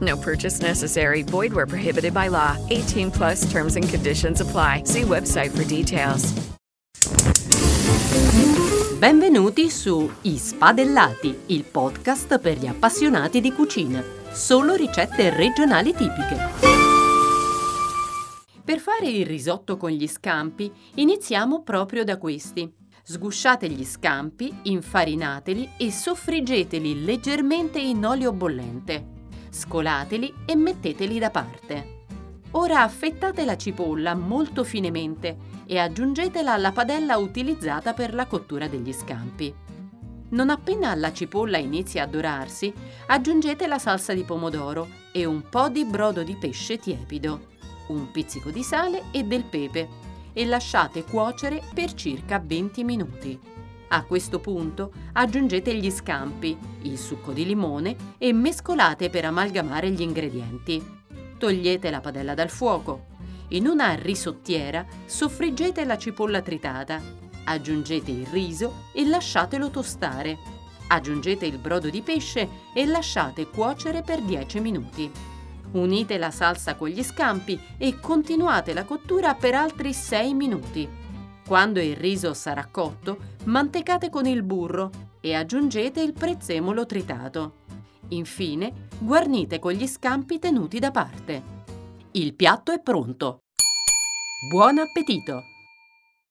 No purchase necessary. Void where prohibited by law. 18 plus terms and conditions apply. See website for details. Benvenuti su I Spadellati, il podcast per gli appassionati di cucina. Solo ricette regionali tipiche. Per fare il risotto con gli scampi iniziamo proprio da questi. Sgusciate gli scampi, infarinateli e soffriggeteli leggermente in olio bollente. Scolateli e metteteli da parte. Ora affettate la cipolla molto finemente e aggiungetela alla padella utilizzata per la cottura degli scampi. Non appena la cipolla inizia a dorarsi, aggiungete la salsa di pomodoro e un po' di brodo di pesce tiepido, un pizzico di sale e del pepe e lasciate cuocere per circa 20 minuti. A questo punto aggiungete gli scampi, il succo di limone e mescolate per amalgamare gli ingredienti. Togliete la padella dal fuoco. In una risottiera soffriggete la cipolla tritata, aggiungete il riso e lasciatelo tostare. Aggiungete il brodo di pesce e lasciate cuocere per 10 minuti. Unite la salsa con gli scampi e continuate la cottura per altri 6 minuti. Quando il riso sarà cotto, mantecate con il burro e aggiungete il prezzemolo tritato. Infine, guarnite con gli scampi tenuti da parte. Il piatto è pronto. Buon appetito!